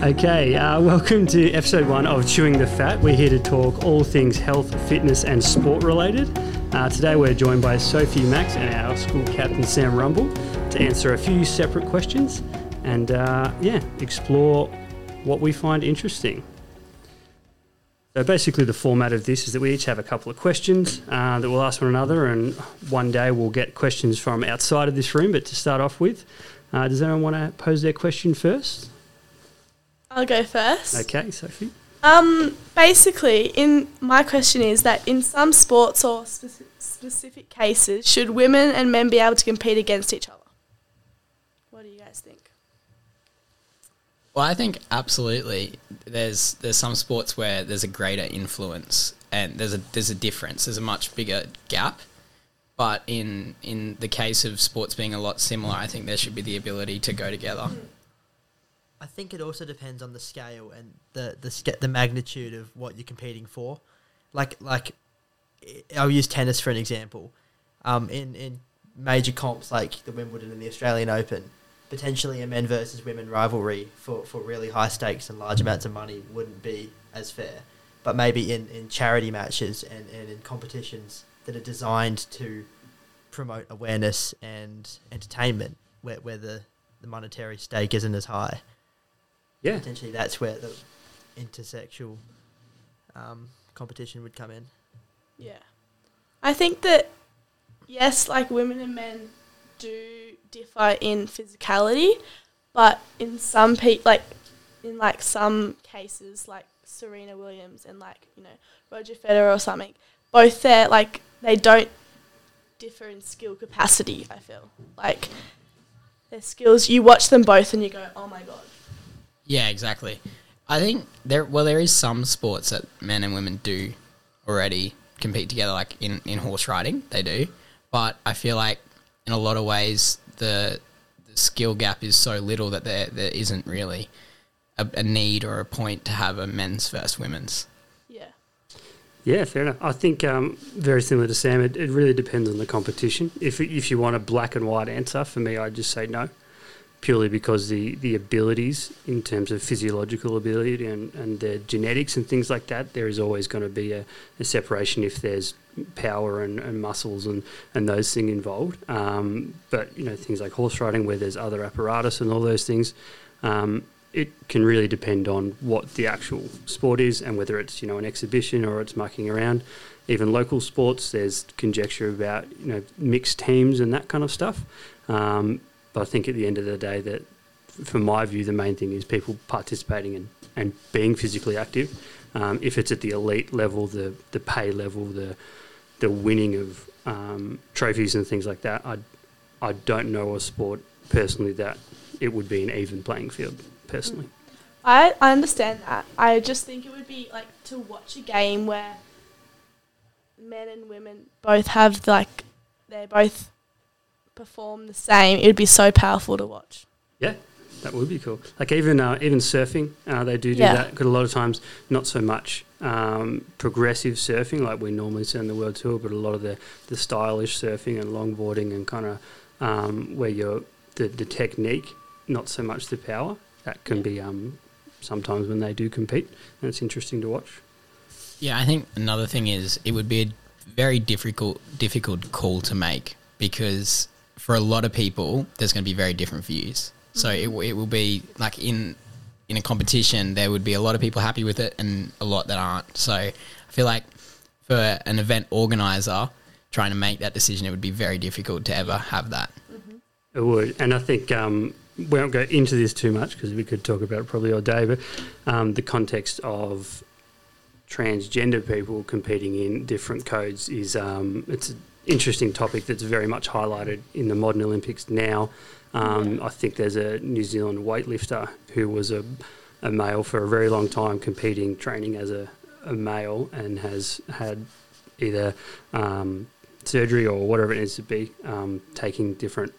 Okay, uh, welcome to episode one of Chewing the Fat. We're here to talk all things health, fitness, and sport related. Uh, today we're joined by Sophie Max and our school captain Sam Rumble to answer a few separate questions and uh, yeah, explore what we find interesting. So basically, the format of this is that we each have a couple of questions uh, that we'll ask one another, and one day we'll get questions from outside of this room. But to start off with, uh, does anyone want to pose their question first? I'll go first. Okay, Sophie. Um, basically, in my question is that in some sports or speci- specific cases, should women and men be able to compete against each other? What do you guys think? Well, I think absolutely. There's there's some sports where there's a greater influence and there's a there's a difference. There's a much bigger gap. But in in the case of sports being a lot similar, I think there should be the ability to go together. I think it also depends on the scale and the the sca- the magnitude of what you're competing for. Like like, I'll use tennis for an example. Um, in in major comps like the Wimbledon and the Australian Open, potentially a men versus women rivalry for, for really high stakes and large amounts of money wouldn't be as fair. But maybe in, in charity matches and, and in competitions that are designed to promote awareness and entertainment, where, where the, the monetary stake isn't as high Yeah, potentially that's where the intersexual um, competition would come in. Yeah. I think that, yes, like women and men do differ in physicality, but in some pe- like in like some cases, like Serena Williams and like you know Roger Federer or something, both they're like they don't differ in skill capacity. I feel like their skills. You watch them both and you go, oh my god. Yeah, exactly. I think there well there is some sports that men and women do already compete together, like in, in horse riding, they do. But I feel like in a lot of ways the, the skill gap is so little that there there isn't really a, a need or a point to have a men's versus women's. Yeah. yeah, fair enough. I think um, very similar to Sam. It, it really depends on the competition. If if you want a black and white answer, for me, I'd just say no, purely because the the abilities in terms of physiological ability and and the genetics and things like that, there is always going to be a, a separation if there's power and, and muscles and, and those things involved. Um, but you know things like horse riding, where there's other apparatus and all those things. Um, it can really depend on what the actual sport is and whether it's you know an exhibition or it's mucking around. Even local sports, there's conjecture about you know mixed teams and that kind of stuff. Um, but I think at the end of the day, that from my view, the main thing is people participating and, and being physically active. Um, if it's at the elite level, the the pay level, the the winning of um, trophies and things like that, I I don't know a sport personally that it would be an even playing field. Personally, I, I understand that. I just think it would be like to watch a game where men and women both have like they're both perform the same. It would be so powerful to watch. yeah, that would be cool. Like even uh, even surfing, uh, they do do Yeah. that. Because a lot of times, not so much um, progressive surfing like we normally see on the world tour, but a lot of the, the stylish surfing and longboarding and kind of um, where you're the, the technique, not so much the power. That can Yeah. be um, sometimes when they do compete, and it's interesting to watch. Yeah, I think another thing is it would be a very difficult difficult call to make because for a lot of people there's going to be very different views. So it, it will be like in in a competition there would be a lot of people happy with it and a lot that aren't. So I feel like for an event organizer trying to make that decision it would be very difficult to ever have that. It would, and I think um, we won't go into this too much because we could talk about it probably all day. But um, the context of transgender people competing in different codes is um, it's interesting topic that's very much highlighted in the modern Olympics now. Um, I think there's a New Zealand weightlifter who was a, a male for a very long time competing, training as a, a male, and has had either um, surgery or whatever it needs to be, um, taking different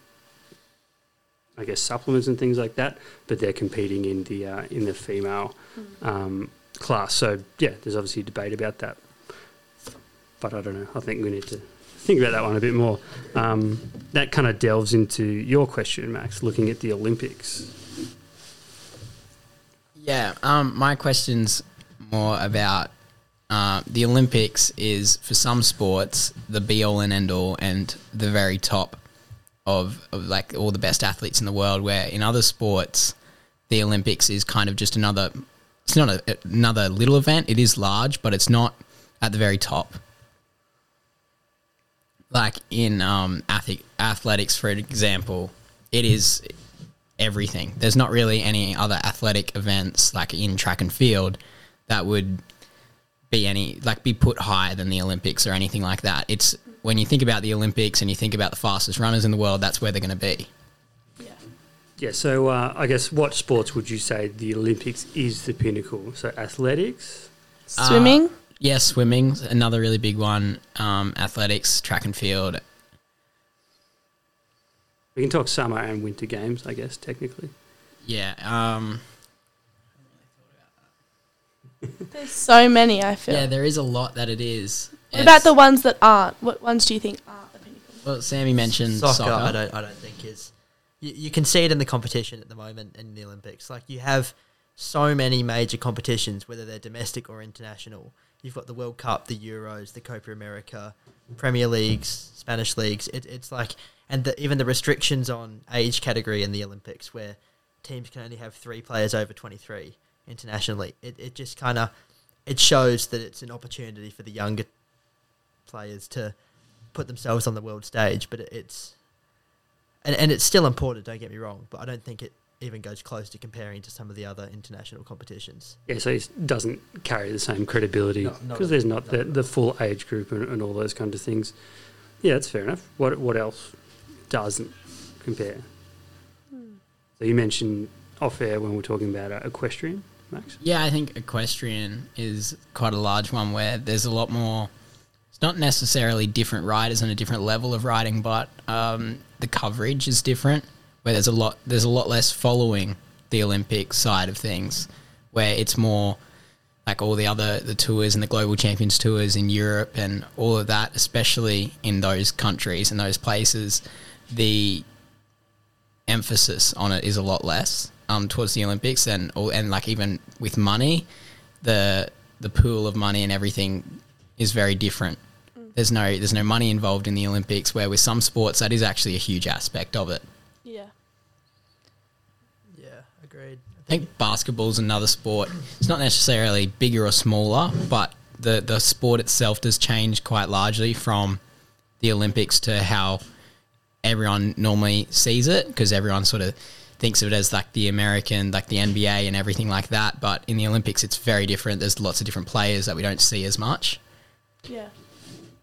I guess supplements and things like that, but they're competing in the uh, in the female um, class. So yeah, there's obviously a debate about that, but I don't know. I think we need to think about that one a bit more. Um, that kind of delves into your question, Max, looking at the Olympics. Yeah, um, my question's more about uh, the Olympics is for some sports the be all and end all and the very top of, of like all the best athletes in the world. Where in other sports, the Olympics is kind of just another. It's not a, another little event. It is large, but it's not at the very top. Like in um, ath- athletics, for example, it is everything. There's not really any other athletic events like in track and field that would be any like be put higher than the Olympics or anything like that. It's when you think about the Olympics and you think about the fastest runners in the world, that's where they're going to be. Yeah. Yeah, so uh, I guess what sports would you say the Olympics is the pinnacle? So athletics, Swimming. Yeah, swimming, another really big one. Um, athletics, track and field. we can talk summer and winter games, I guess technically. Yeah. Um, There's so many. I feel. yeah, there is a lot that it is. what about the ones that aren't? What ones do you think aren't the pinnacle? Well, Sammy mentioned soccer, soccer. I don't. I don't think is. You, you can see it in the competition at the moment in the Olympics. Like you have so many major competitions, whether they're domestic or international. You've got the World Cup, the Euros, the Copa America, Premier Leagues, Spanish leagues. It, it's like, and the, even the restrictions on age category in the Olympics, where teams can only have three players over twenty three internationally. It it just kind of it shows that it's an opportunity for the younger players to put themselves on the world stage. But it, it's and, and it's still important. Don't get me wrong, but I don't think it even goes close to comparing to some of the other international competitions. Yeah, so it doesn't carry the same credibility because at there's not not the, at the full age group and, and all those kind of things. Yeah, that's fair enough. What what else doesn't compare? So you mentioned off air when we're talking about uh, equestrian, Max. Yeah, I think equestrian is quite a large one where there's a lot more. It's not necessarily different riders and a different level of riding, but um, the coverage is different. Where there's a lot, there's a lot less following the Olympic side of things, where it's more like all the other the tours and the global champions tours in Europe and all of that, especially in those countries and those places, the emphasis on it is a lot less um, towards the Olympics and and like even with money, the the pool of money and everything is very different. There's no there's no money involved in the Olympics where with some sports that is actually a huge aspect of it. Yeah. Yeah, agreed. I think basketball's another sport. It's not necessarily bigger or smaller, but the the sport itself does change quite largely from the Olympics to how everyone normally sees it because everyone sort of thinks of it as like the American, like the NBA and everything like that. But in the Olympics, it's very different. There's lots of different players that we don't see as much. Yeah.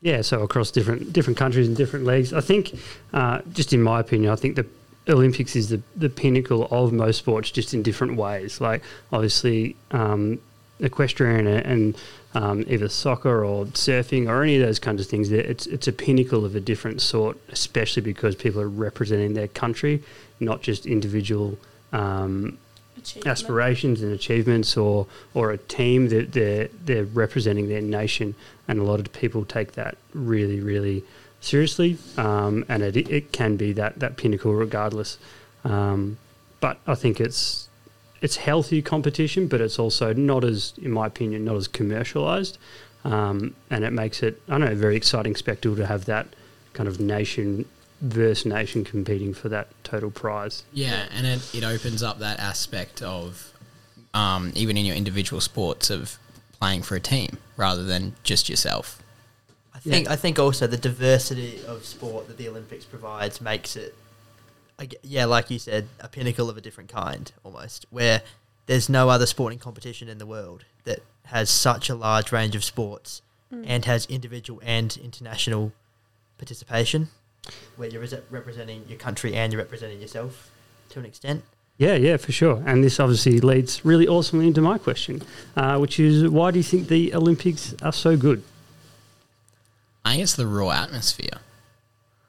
Yeah, so across different different countries and different leagues, I think, uh, just in my opinion, I think the Olympics is the, the pinnacle of most sports, just in different ways. Like obviously, um, equestrian and, um, either soccer or surfing or any of those kinds of things. It's it's a pinnacle of a different sort, especially because people are representing their country, not just individual. Um, aspirations and achievements or or a team that they're they're representing their nation and a lot of people take that really really seriously um, and it, it can be that that pinnacle regardless. Um, but I think it's it's healthy competition but it's also not as in my opinion not as commercialized. Um, and it makes it I don't know a very exciting spectacle to have that kind of nation versus nation competing for that total prize. Yeah, and it, it opens up that aspect of um, even in your individual sports of playing for a team rather than just yourself. I think I think also the diversity of sport that the Olympics provides makes it, I g- yeah, like you said, a pinnacle of a different kind almost, where there's no other sporting competition in the world that has such a large range of sports and has individual and international participation, where you're representing your country and you're representing yourself to an extent. Yeah, yeah, for sure. And this obviously leads really awesomely into my question, uh, which is why do you think the Olympics are so good? I think it's the raw atmosphere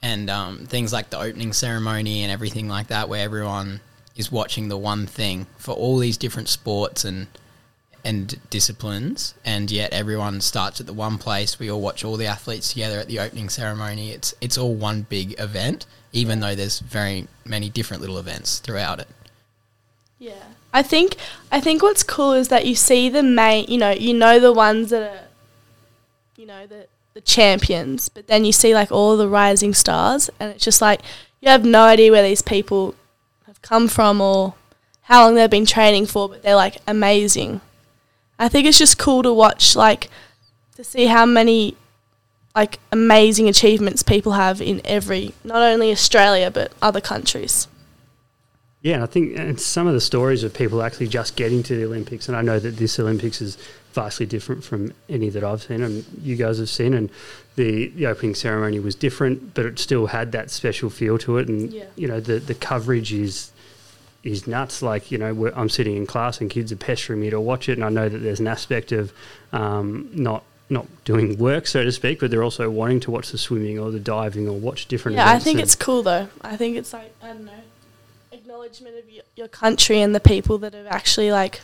and um, things like the opening ceremony and everything like that, where everyone is watching the one thing for all these different sports and and disciplines, and yet everyone starts at the one place. We all watch all the athletes together at the opening ceremony. It's it's all one big event, even though there's very many different little events throughout it. Yeah. I think I think what's cool is that you see the main, you know, you know the ones that are, you know, the the champions, but then you see like all the rising stars, and it's just like you have no idea where these people have come from or how long they've been training for, but they're like amazing. I think it's just cool to watch, like, to see how many like amazing achievements people have in every, not only Australia but other countries. Yeah, and I think and some of the stories of people actually just getting to the Olympics, and I know that this Olympics is vastly different from any that I've seen and you guys have seen, and the, the opening ceremony was different, but it still had that special feel to it, and Yeah. you know the the coverage is is nuts. Like you know, I'm sitting in class and kids are pestering me to watch it, and I know that there's an aspect of um, not not doing work, so to speak, but they're also wanting to watch the swimming or the diving or watch different. Yeah, I think and- it's cool though. I think it's like I don't know, acknowledgement of your, your country and the people that have actually like,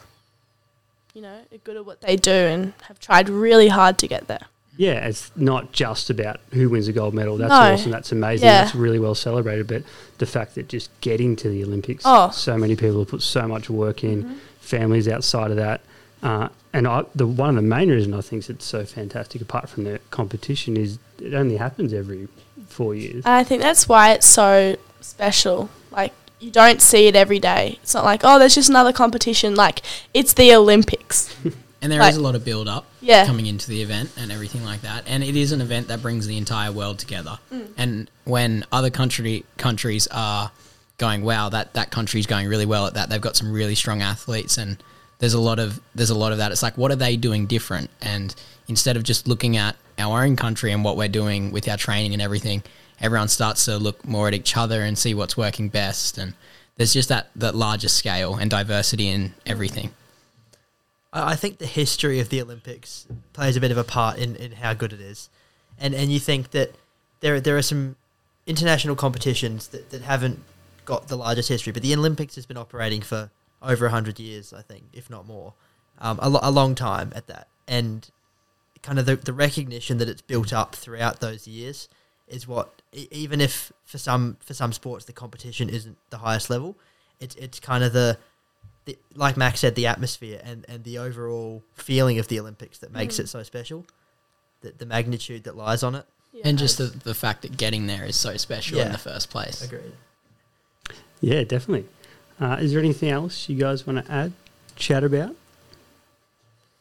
you know, are good at what they do and have tried really hard to get there. Yeah, it's not just about who wins a gold medal. That's No. awesome. That's amazing. Yeah. That's really well celebrated. But the fact that just getting to the Olympics, Oh. so many people have put so much work in, Mhm. families outside of that. Uh, and I, the one of the main reasons I think it's so fantastic, apart from the competition, is it only happens every four years. And I think that's why it's so special. Like you don't see it every day. It's not like oh, there's just another competition. Like it's the Olympics. And there is Like- a lot of build up Yeah. coming into the event and everything like that. And it is an event that brings the entire world together. Mm. And when other country countries are going, wow, that that country's going really well at that. They've got some really strong athletes and there's a lot of there's a lot of that. It's like what are they doing different? And instead of just looking at our own country and what we're doing with our training and everything, everyone starts to look more at each other and see what's working best. And there's just that, that larger scale and diversity in everything. I think the history of the Olympics plays a bit of a part in, in how good it is, and and you think that there there are some international competitions that, that haven't got the largest history, but the Olympics has been operating for over hundred years, I think, if not more, um, a, lo- a long time at that, and kind of the, the recognition that it's built up throughout those years is what even if for some for some sports the competition isn't the highest level, it's it's kind of the the, like Max said, the atmosphere and, and the overall feeling of the Olympics that makes Mm. it so special, the, the magnitude that lies on it. Yeah. And just the, the fact that getting there is so special in the first place. Agreed. Yeah, definitely. Uh, is there anything else you guys want to add, chat about?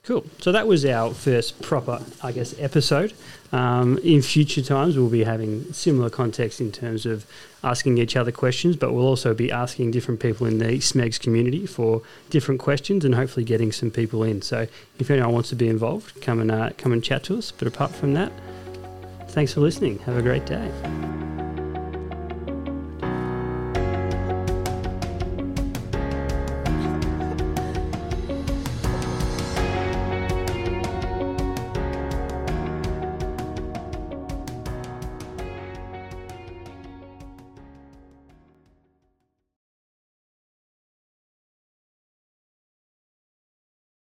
Cool. So that was our first proper, I guess, episode. Um, in future times, we'll be having similar context in terms of asking each other questions, but we'll also be asking different people in the SMEGS community for different questions and hopefully getting some people in. So if anyone wants to be involved, come and uh, come and chat to us. But apart from that, thanks for listening. Have a great day.